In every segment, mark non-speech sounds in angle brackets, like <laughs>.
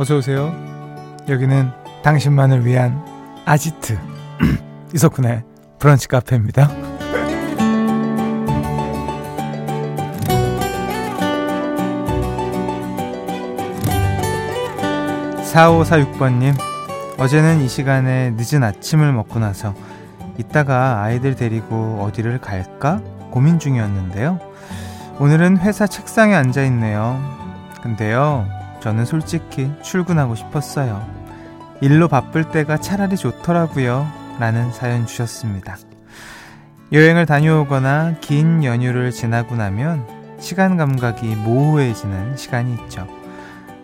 어서 오세요. 여기는 당신만을 위한 아지트 <clears throat> 이석훈의 브런치 카페입니다. 4546번님, 어제는 이 시간에 늦은 아침을 먹고 나서 이따가 아이들 데리고 어디를 갈까 고민 중이었는데요. 오늘은 회사 책상에 앉아 있네요. 근데요, 저는 솔직히 출근하고 싶었어요. 일로 바쁠 때가 차라리 좋더라고요. 라는 사연 주셨습니다. 여행을 다녀오거나 긴 연휴를 지나고 나면 시간 감각이 모호해지는 시간이 있죠.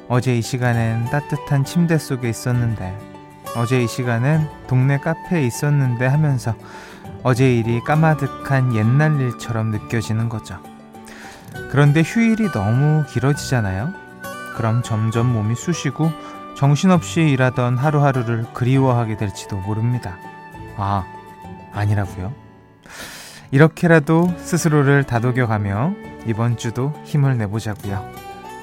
어제 이 시간엔 따뜻한 침대 속에 있었는데, 어제 이 시간엔 동네 카페에 있었는데 하면서 어제 일이 까마득한 옛날 일처럼 느껴지는 거죠. 그런데 휴일이 너무 길어지잖아요. 그럼 점점 몸이 쑤시고 정신없이 일하던 하루하루를 그리워하게 될지도 모릅니다. 아, 아니라고요? 이렇게라도 스스로를 다독여가며 이번 주도 힘을 내보자고요.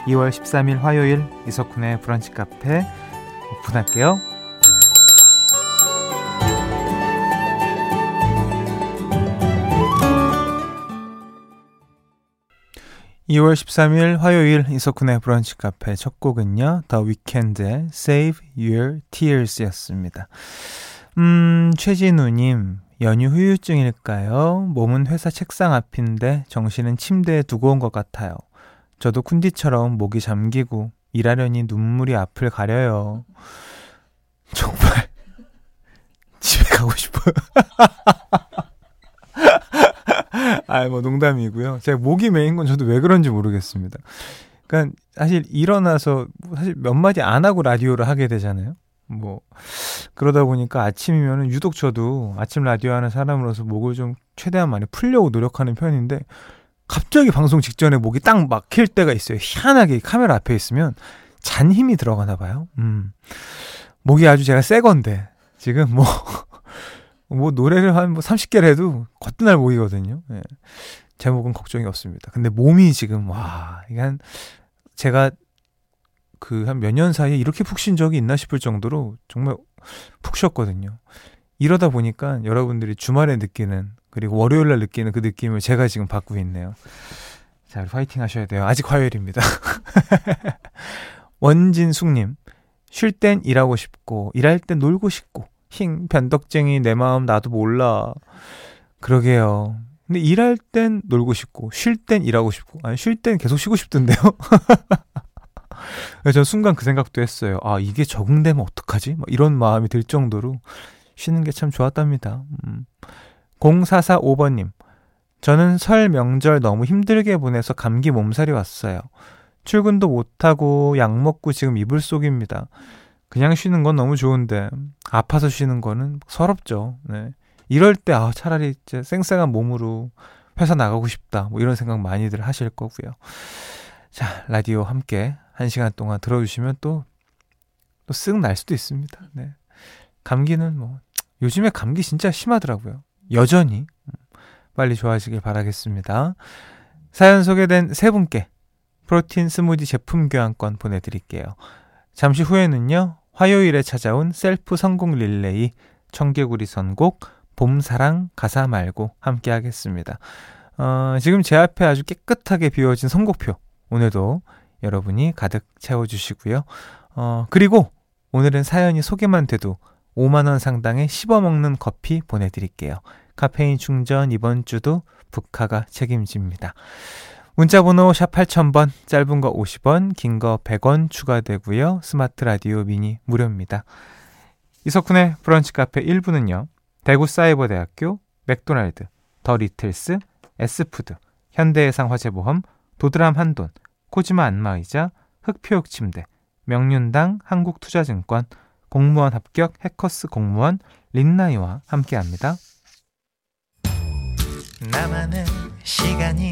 2월 13일 화요일 이석훈의 브런치 카페 오픈할게요. 2월 13일 화요일 이석훈의 브런치 카페 첫 곡은요. 더 위켄드의 Save Your Tears였습니다. 음, 최진우님, 연휴 후유증일까요? 몸은 회사 책상 앞인데 정신은 침대에 두고 온 것 같아요. 저도 쿤디처럼 목이 잠기고 일하려니 눈물이 앞을 가려요. 정말 <laughs> 집에 가고 싶어요. <laughs> 아, 뭐 농담이고요. 제가 목이 메인 건 저도 왜 그런지 모르겠습니다. 그러니까 사실 일어나서 사실 몇 마디 안 하고 라디오를 하게 되잖아요. 뭐 그러다 보니까 아침이면은 유독 저도 아침 라디오 하는 사람으로서 목을 좀 최대한 많이 풀려고 노력하는 편인데 갑자기 방송 직전에 목이 딱 막힐 때가 있어요. 희한하게 카메라 앞에 있으면 잔 힘이 들어가나 봐요. 음. 목이 아주 제가 새 건데 지금 뭐, 뭐 노래를 한 뭐 30개를 해도 거뜬날 목이거든요. 예. 제 목은 걱정이 없습니다. 근데 몸이 지금 와, 이게 한 제가 그 한 몇 년 사이에 이렇게 푹 쉰 적이 있나 싶을 정도로 정말 푹 쉬었거든요. 이러다 보니까 여러분들이 주말에 느끼는 그리고 월요일 날 느끼는 그 느낌을 제가 지금 받고 있네요. 자, 화이팅 하셔야 돼요. 아직 화요일입니다. <laughs> 원진숙님, 쉴 땐 일하고 싶고, 일할 땐 놀고 싶고, 힝, 변덕쟁이 내 마음 나도 몰라. 그러게요. 근데 일할 땐 놀고 싶고, 쉴 땐 일하고 싶고, 아니, 쉴 땐 계속 쉬고 싶던데요? <laughs> 저 순간 그 생각도 했어요. 아, 이게 적응되면 어떡하지? 막 이런 마음이 들 정도로 쉬는 게 참 좋았답니다. 음. 0445번님, 저는 설 명절 너무 힘들게 보내서 감기 몸살이 왔어요. 출근도 못하고 약 먹고 지금 이불 속입니다. 그냥 쉬는 건 너무 좋은데, 아파서 쉬는 거는 서럽죠. 네. 이럴 때, 아, 차라리 이제 쌩쌩한 몸으로 회사 나가고 싶다. 뭐 이런 생각 많이들 하실 거고요. 자, 라디오 함께 한 시간 동안 들어주시면 또, 또 쓱 날 수도 있습니다. 네. 감기는 뭐, 요즘에 감기 진짜 심하더라고요. 여전히 빨리 좋아지시길 바라겠습니다. 사연 소개된 세 분께 protein smoothie 제품 교환권 보내드릴게요. 잠시 후에는요, 화요일에 찾아온 셀프 선곡 릴레이 청개구리 선곡 봄사랑 가사 말고 함께 하겠습니다. 어, 지금 제 앞에 아주 깨끗하게 비워진 선곡표 오늘도 여러분이 가득 채워주시고요. 어, 그리고 오늘은 사연이 소개만 돼도 5만원 상당의 씹어먹는 커피 보내드릴게요. 카페인 충전 이번 주도 브카가 책임집니다. 문자번호 샵 8000번, 짧은 거 50원, 긴 거 100원 추가되고요. 스마트 라디오 미니 무료입니다. 이석훈의 브런치 카페 1부는요. 대구 사이버대학교, 맥도날드, 더 리틀스, S푸드, 현대해상 화재보험, 도드람 한돈, 코지마 안마의자, 흑표육 침대, 명륜당 한국투자증권, 공무원 합격 해커스 공무원 린나이와 함께합니다. 나만의 시간이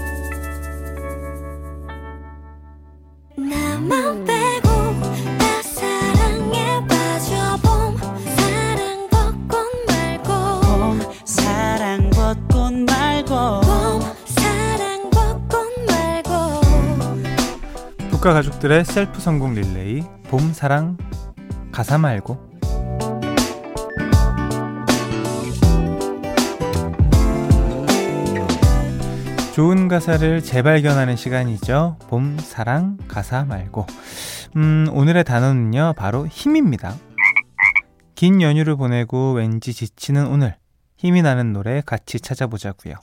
쿤카 가족들의 셀프 성공 릴레이 봄 사랑 가사 말고 좋은 가사를 재발견하는 시간이죠. 봄 사랑 가사 말고 음, 오늘의 단어는요. 바로 힘입니다. 긴 연휴를 보내고 왠지 지치는 오늘 힘이 나는 노래 같이 찾아보자고요.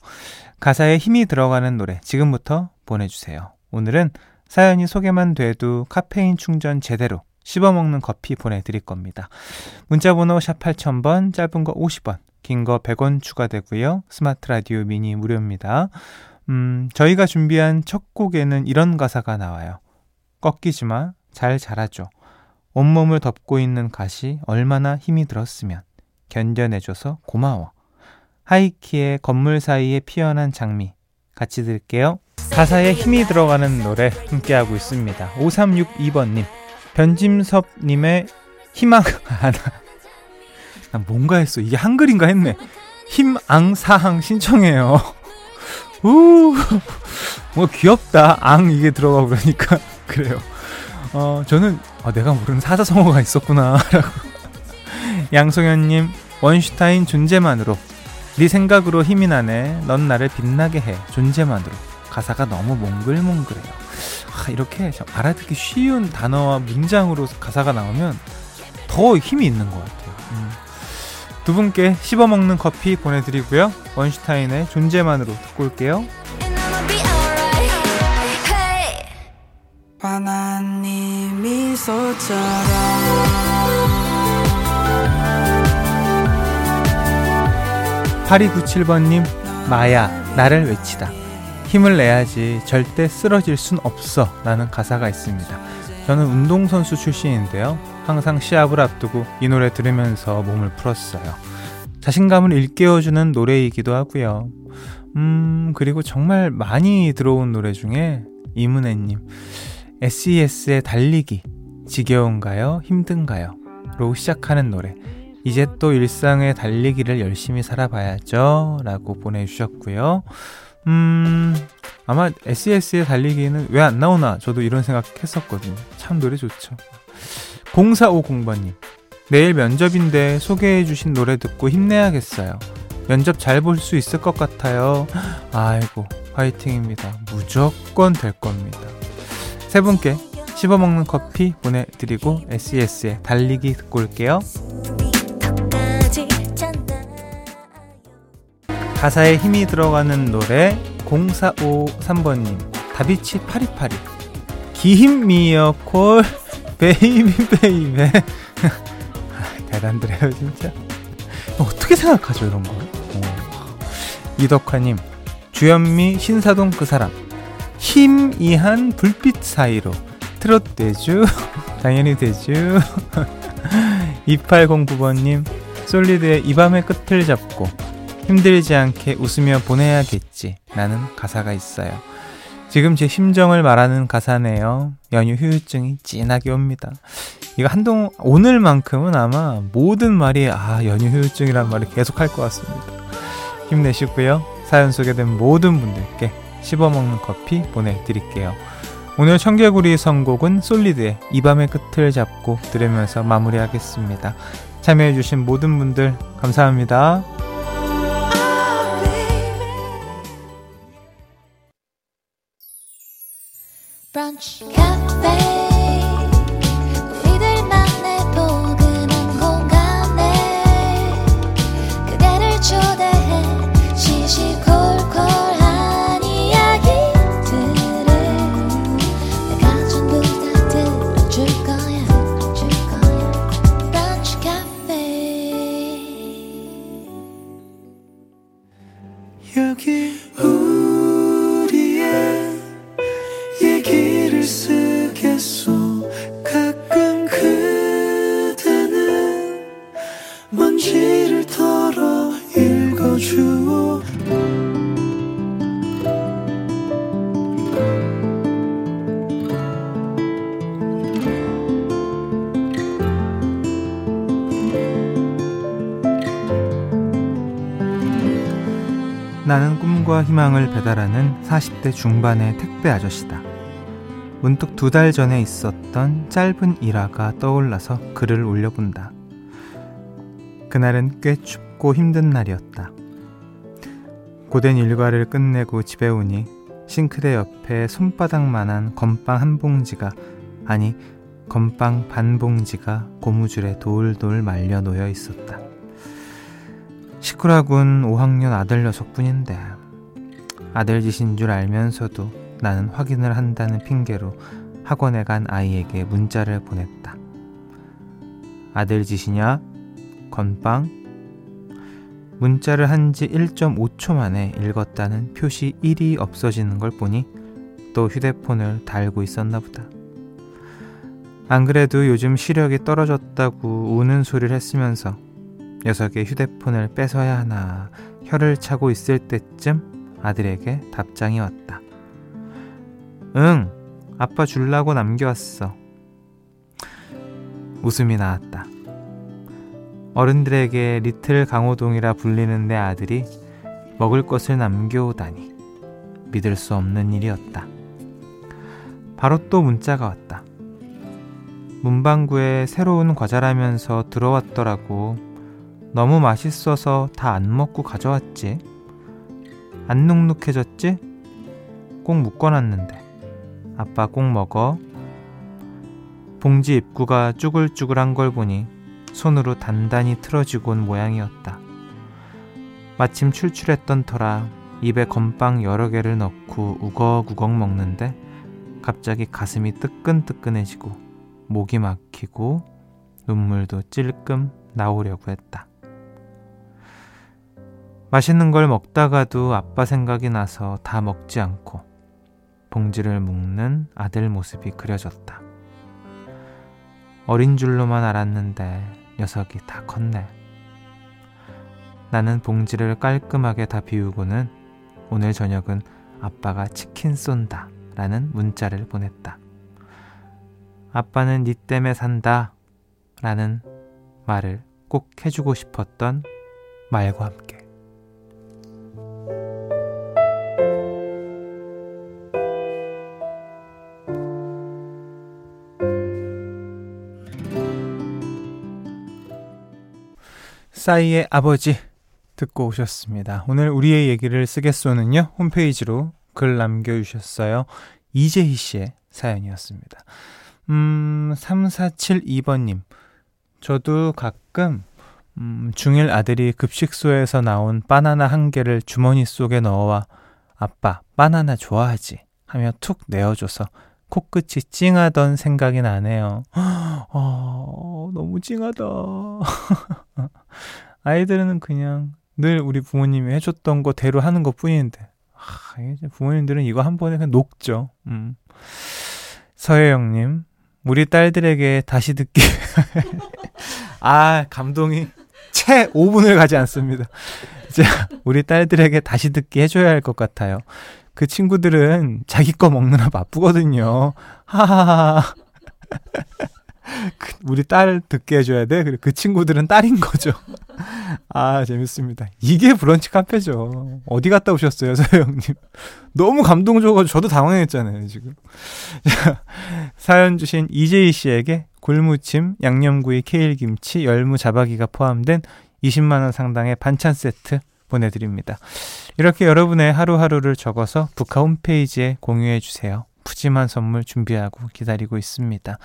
가사에 힘이 들어가는 노래 지금부터 보내주세요. 오늘은 사연이 소개만 돼도 카페인 충전 제대로 씹어먹는 커피 보내드릴 겁니다. 문자번호 샵 8000번, 짧은 거 50원, 긴 거 100원 추가되고요. 스마트 라디오 미니 무료입니다. 음, 저희가 준비한 첫 곡에는 이런 가사가 나와요. 꺾이지 마, 잘 자라줘. 온몸을 덮고 있는 가시 얼마나 힘이 들었으면 견뎌내줘서 고마워. 하이키의 건물 사이에 피어난 장미 같이 들게요. 가사에 힘이 들어가는 노래 함께하고 있습니다. 5362번님, 변짐섭님의 희망, 하나. 난 뭔가 했어. 이게 한글인가 했네. 힘앙사항 신청해요. 우, <laughs> 뭐 귀엽다. 앙 이게 들어가고 그러니까. <laughs> 그래요. 어, 저는, 아, 내가 모르는 사자성어가 있었구나. <laughs> 라고. 양송현님, 원슈타인 존재만으로. 네 생각으로 힘이 나네. 넌 나를 빛나게 해. 존재만으로. 가사가 너무 몽글몽글해요. 아, 이렇게 알아듣기 쉬운 단어와 문장으로 가사가 나오면 더 힘이 있는 것 같아요. 음. 두 분께 씹어먹는 커피 보내드리고요. 원슈타인의 존재만으로 듣고 올게요. 환한 네 미소처럼 8297번님, 마야, 나를 외치다. 힘을 내야지 절대 쓰러질 순 없어 라는 가사가 있습니다. 저는 운동선수 출신인데요. 항상 시합을 앞두고 이 노래 들으면서 몸을 풀었어요. 자신감을 일깨워주는 노래이기도 하고요. 음, 그리고 정말 많이 들어온 노래 중에 이문혜님, SES의 달리기, 지겨운가요? 힘든가요? 로 시작하는 노래. 이제 또 일상의 달리기를 열심히 살아봐야죠. 라고 보내주셨고요. 음, 아마 SES의 달리기는 왜 안 나오나 저도 이런 생각 했었거든요. 참 노래 좋죠. 0450번님. 내일 면접인데 소개해주신 노래 듣고 힘내야겠어요. 면접 잘 볼 수 있을 것 같아요. 아이고, 화이팅입니다. 무조건 될 겁니다. 세 분께 씹어먹는 커피 보내드리고 SES의 달리기 듣고 올게요. 가사에 힘이 들어가는 노래 0453번님 다비치 팔이팔이. Gimme a call baby baby <laughs> 대단드래요 진짜. 어떻게 생각하죠 이런 거? 어. 이덕화님 주현미 신사동 그 사람. 힘이한 불빛 사이로. 트롯 되주 <laughs> 당연히 되주 2809번님 <laughs> 솔리드의 이 밤의 끝을 잡고 힘들지 않게 웃으며 보내야겠지. 라는 가사가 있어요. 지금 제 심정을 말하는 가사네요. 연휴 후유증이 진하게 옵니다. 이거 한동, 오늘만큼은 아마 모든 말이, 아, 연휴 후유증이란 말을 계속 할 것 같습니다. 힘내시고요. 사연 소개된 모든 분들께 씹어먹는 커피 보내드릴게요. 오늘 청개구리 선곡은 솔리드의 이 밤의 끝을 잡고 들으면서 마무리하겠습니다. 참여해주신 모든 분들 감사합니다. lunch. 희망을 배달하는 40대 중반의 택배 아저씨다. 문득 두 달 전에 있었던 짧은 일화가 떠올라서 글을 올려본다. 그날은 꽤 춥고 힘든 날이었다. 고된 일과를 끝내고 집에 오니 싱크대 옆에 손바닥만한 건빵 한 봉지가 아니 건빵 반 봉지가 고무줄에 돌돌 말려 놓여 있었다. 시쿠라군 5학년 아들 녀석뿐인데 아들 짓인 줄 알면서도 나는 확인을 한다는 핑계로 학원에 간 아이에게 문자를 보냈다. 아들 짓이냐? 건빵? 문자를 한 지 1.5초 만에 읽었다는 표시 1이 없어지는 걸 보니 또 휴대폰을 달고 있었나 보다. 안 그래도 요즘 시력이 떨어졌다고 우는 소리를 했으면서 녀석의 휴대폰을 뺏어야 하나 혀를 차고 있을 때쯤 아들에게 답장이 왔다. 응, 아빠 줄라고 남겨왔어. 웃음이 나왔다. 어른들에게 리틀 강호동이라 불리는 내 아들이 먹을 것을 남겨오다니 믿을 수 없는 일이었다. 바로 또 문자가 왔다. 문방구에 새로운 과자라면서 들어왔더라고. 너무 맛있어서 다 안 먹고 가져왔지. 안 눅눅해졌지? 꼭 묶어놨는데. 아빠 꼭 먹어. 봉지 입구가 쭈글쭈글한 걸 보니 손으로 단단히 틀어지고 온 모양이었다. 마침 출출했던 터라 입에 건빵 여러 개를 넣고 우걱우걱 먹는데 갑자기 가슴이 뜨끈뜨끈해지고 목이 막히고 눈물도 찔끔 나오려고 했다. 맛있는 걸 먹다가도 아빠 생각이 나서 다 먹지 않고 봉지를 묶는 아들 모습이 그려졌다. 어린 줄로만 알았는데 녀석이 다 컸네. 나는 봉지를 깔끔하게 다 비우고는 오늘 저녁은 아빠가 치킨 쏜다 라는 문자를 보냈다. 아빠는 니 때문에 산다 라는 말을 꼭 해주고 싶었던 말과 함께. 싸이의 아버지 듣고 오셨습니다. 오늘 우리의 얘기를 쓰겠소는요. 홈페이지로 글 남겨주셨어요. 이재희 씨의 사연이었습니다. 음, 3472번님. 저도 가끔 음, 중1 아들이 급식소에서 나온 바나나 한 개를 주머니 속에 넣어와 아빠, 바나나 좋아하지? 하며 툭 내어줘서 코끝이 찡하던 생각이 나네요. 어, <gasps> 너무 찡하다. <laughs> 아이들은 그냥 늘 우리 부모님이 해줬던 거대로 하는 것 뿐인데, 아, 부모님들은 이거 한 번에 그냥 녹죠. 음. 서혜영님, 우리 딸들에게 다시 듣기. <laughs> 아, 감동이 채 5분을 가지 않습니다. <laughs> 이제 우리 딸들에게 다시 듣기 해줘야 할 것 같아요. 그 친구들은 자기 거 먹느라 바쁘거든요. 하하하. 그 우리 딸 듣게 해줘야 돼. 그리고 그 친구들은 딸인 거죠. 아, 재밌습니다. 이게 브런치 카페죠. 어디 갔다 오셨어요, 서영님? 너무 감동 줘가지고 저도 당황했잖아요, 지금. 자, 사연 주신 이재희 씨에게 굴무침, 양념구이, 케일김치, 열무 자박이가 포함된 20만 원 상당의 반찬 세트 보내드립니다. 이렇게 여러분의 하루하루를 적어서 북카 홈페이지에 공유해 주세요. 푸짐한 선물 준비하고 기다리고 있습니다.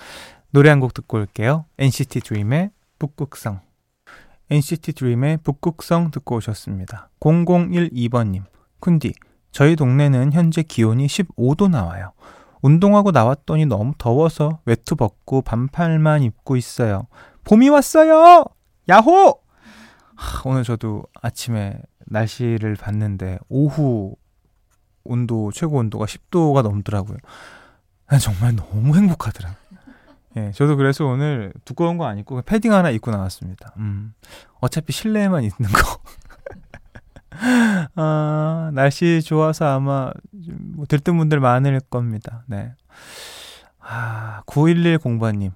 노래 한 곡 듣고 올게요. NCT 드림의 북극성. NCT 드림의 북극성 듣고 오셨습니다. 0012번님. 쿤디, 저희 동네는 현재 기온이 15도 나와요. 운동하고 나왔더니 너무 더워서 외투 벗고 반팔만 입고 있어요. 봄이 왔어요! 야호! 하, 오늘 저도 아침에 날씨를 봤는데 오후 온도 최고 온도가 10도가 넘더라고요. 정말 너무 행복하더라. 예, 저도 그래서 오늘 두꺼운 거 안 입고 패딩 하나 입고 나왔습니다. 음, 어차피 실내에만 있는 거. <laughs> 아, 날씨 좋아서 아마 뭐 들뜬 분들 많을 겁니다. 네. 아, 9110번님.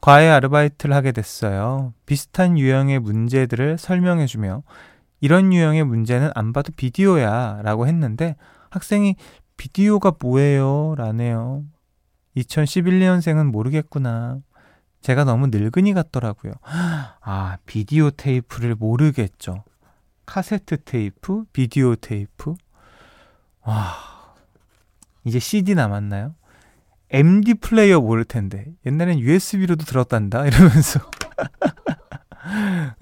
과외 아르바이트를 하게 됐어요. 비슷한 유형의 문제들을 설명해주며 이런 유형의 문제는 안 봐도 비디오야 라고 했는데 학생이 비디오가 뭐예요? 라네요. 2011년생은 모르겠구나. 제가 너무 늙은이 같더라고요. <gasps> 아, 비디오 테이프를 모르겠죠. 카세트 테이프, 비디오 테이프. 와, 이제 CD 남았나요? MD 플레이어 모를 텐데. 옛날엔 USB로도 들었단다. <laughs> 이러면서.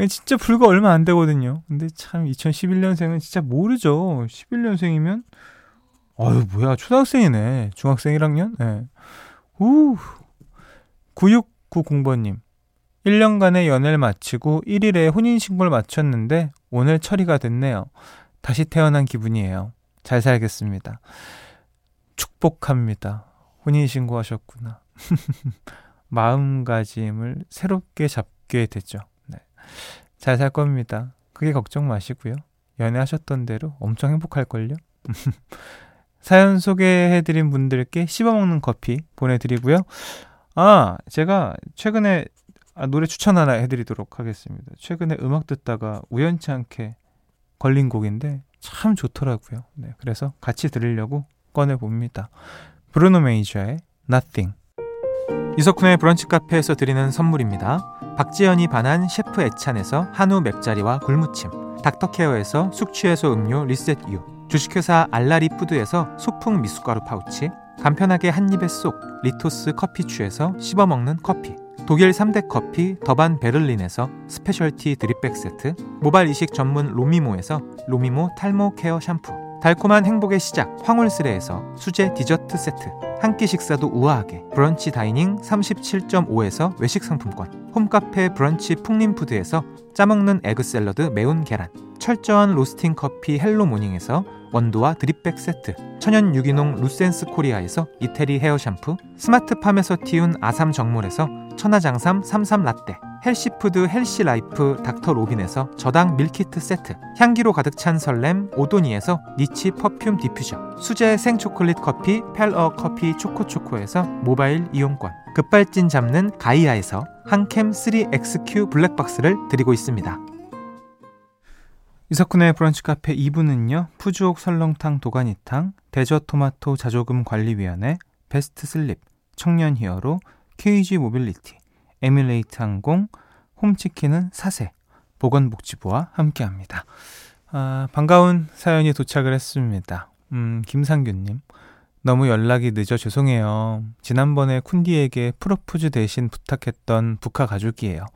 진짜 불과 얼마 안 되거든요. 근데 참 2011년생은 진짜 모르죠. 11년생이면 아유 뭐야 초등학생이네. 중학생 1학년? 예. 네. 우 9690번님 1년간의 연애를 마치고 1일에 혼인신고를 마쳤는데 오늘 처리가 됐네요. 다시 태어난 기분이에요. 잘 살겠습니다. 축복합니다. 혼인신고 하셨구나. <laughs> 마음가짐을 새롭게 잡게 되죠. 네. 잘살 겁니다. 그게 걱정 마시고요. 연애하셨던 대로 엄청 행복할걸요? <laughs> 사연 소개해드린 분들께 씹어먹는 커피 보내드리고요. 아, 제가 최근에 아, 노래 추천 하나 해드리도록 하겠습니다. 최근에 음악 듣다가 우연치 않게 걸린 곡인데 참 좋더라고요. 네, 그래서 같이 들으려고 꺼내봅니다. 브루노 메이저의 Nothing. 이석훈의 브런치 카페에서 드리는 선물입니다. 박지연이 반한 셰프 애찬에서 한우 맵자리와 굴무침, 닥터케어에서 숙취해소 음료 리셋유, 주식회사 알라리 푸드에서 소풍 미숫가루 파우치, 간편하게 한입에 쏙 리토스 커피추에서 씹어먹는 커피, 독일 3대 커피 더반 베를린에서 specialty drip bag 세트, 모발 이식 전문 로미모에서 로미모 탈모 케어 샴푸, 달콤한 행복의 시작 황홀스레에서 수제 디저트 세트. 한 끼 식사도 우아하게. 브런치 다이닝 37.5에서 외식 상품권. 홈카페 브런치 풍림푸드에서 짜먹는 에그 샐러드 매운 계란. 철저한 로스팅 커피 헬로 모닝에서 원두와 drip bag 세트. 천연 유기농 루센스 코리아에서 이태리 헤어 샴푸. 스마트팜에서 틔운 아삼 정물에서 천하장삼 삼삼 라떼 healthy food healthy life 닥터 로빈에서 저당 밀키트 세트 향기로 가득 찬 설렘 오도니에서 niche perfume 디퓨저 수제 생초콜릿 커피 펠어 커피 초코초코에서 모바일 이용권 급발진 잡는 가이아에서 한캠 3XQ 블랙박스를 드리고 있습니다. 이석훈의 브런치 카페 2부는요. 푸주옥 설렁탕 도가니탕, 대저토마토 자조금 관리위원회, 베스트 슬립, 청년 히어로, KG 모빌리티, 에미레이트 항공, 홈치킨은 사세, 보건복지부와 함께합니다. 아, 반가운 사연이 도착을 했습니다. 음, 김상규님. 너무 연락이 늦어 죄송해요. 지난번에 쿤디에게 프로포즈 대신 부탁했던 쿤카 가족이에요.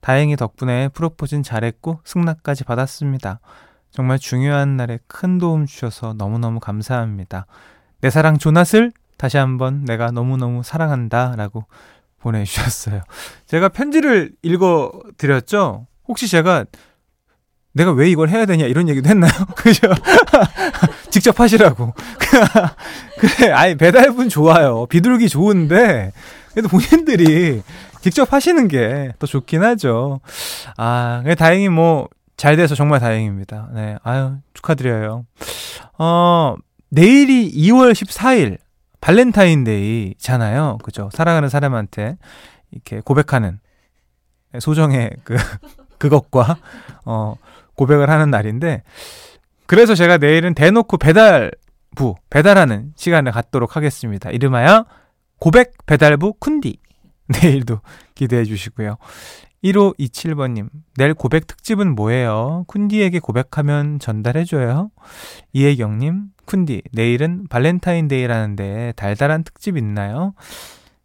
다행히 덕분에 프로포즈는 잘했고 승낙까지 받았습니다. 정말 중요한 날에 큰 도움 주셔서 너무너무 감사합니다. 내 사랑 조낫을 다시 한번 내가 너무너무 사랑한다 라고 보내주셨어요. 제가 편지를 읽어드렸죠? 혹시 제가 내가 왜 이걸 해야 되냐 이런 얘기도 했나요? <laughs> 그죠? <laughs> 직접 하시라고. <laughs> 그래, 아니 배달분 좋아요. 비둘기 좋은데 그래도 본인들이 직접 하시는 게 더 좋긴 하죠. 아, 다행히 뭐, 잘 돼서 정말 다행입니다. 네. 아유, 축하드려요. 어, 내일이 2월 14일, 발렌타인데이잖아요. 그죠? 사랑하는 사람한테 이렇게 고백하는 소정의 그, <laughs> 그것과, 어, 고백을 하는 날인데, 그래서 제가 내일은 대놓고 배달부, 배달하는 시간을 갖도록 하겠습니다. 이름하여 고백 배달부 쿤디. <laughs> 내일도 기대해 주시고요. 1527번님, 내일 고백 특집은 뭐예요? 쿤디에게 고백하면 전달해줘요. 이혜경님, 쿤디, 내일은 발렌타인데이라는데 달달한 특집 있나요?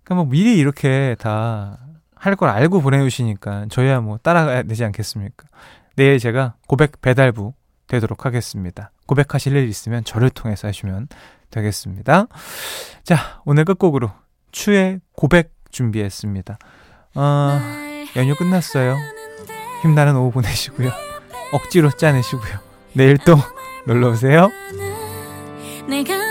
그러니까 뭐 미리 이렇게 다 할 걸 알고 보내주시니까 저희야 뭐 따라가야 되지 않겠습니까? 내일 제가 고백 배달부 되도록 하겠습니다. 고백하실 일 있으면 저를 통해서 하시면 되겠습니다. 자, 오늘 끝곡으로 추의 고백 준비했습니다. 어, 연휴 끝났어요. 힘나는 오후 보내시고요. 억지로 짜내시고요. 내일 또 놀러 오세요. 내가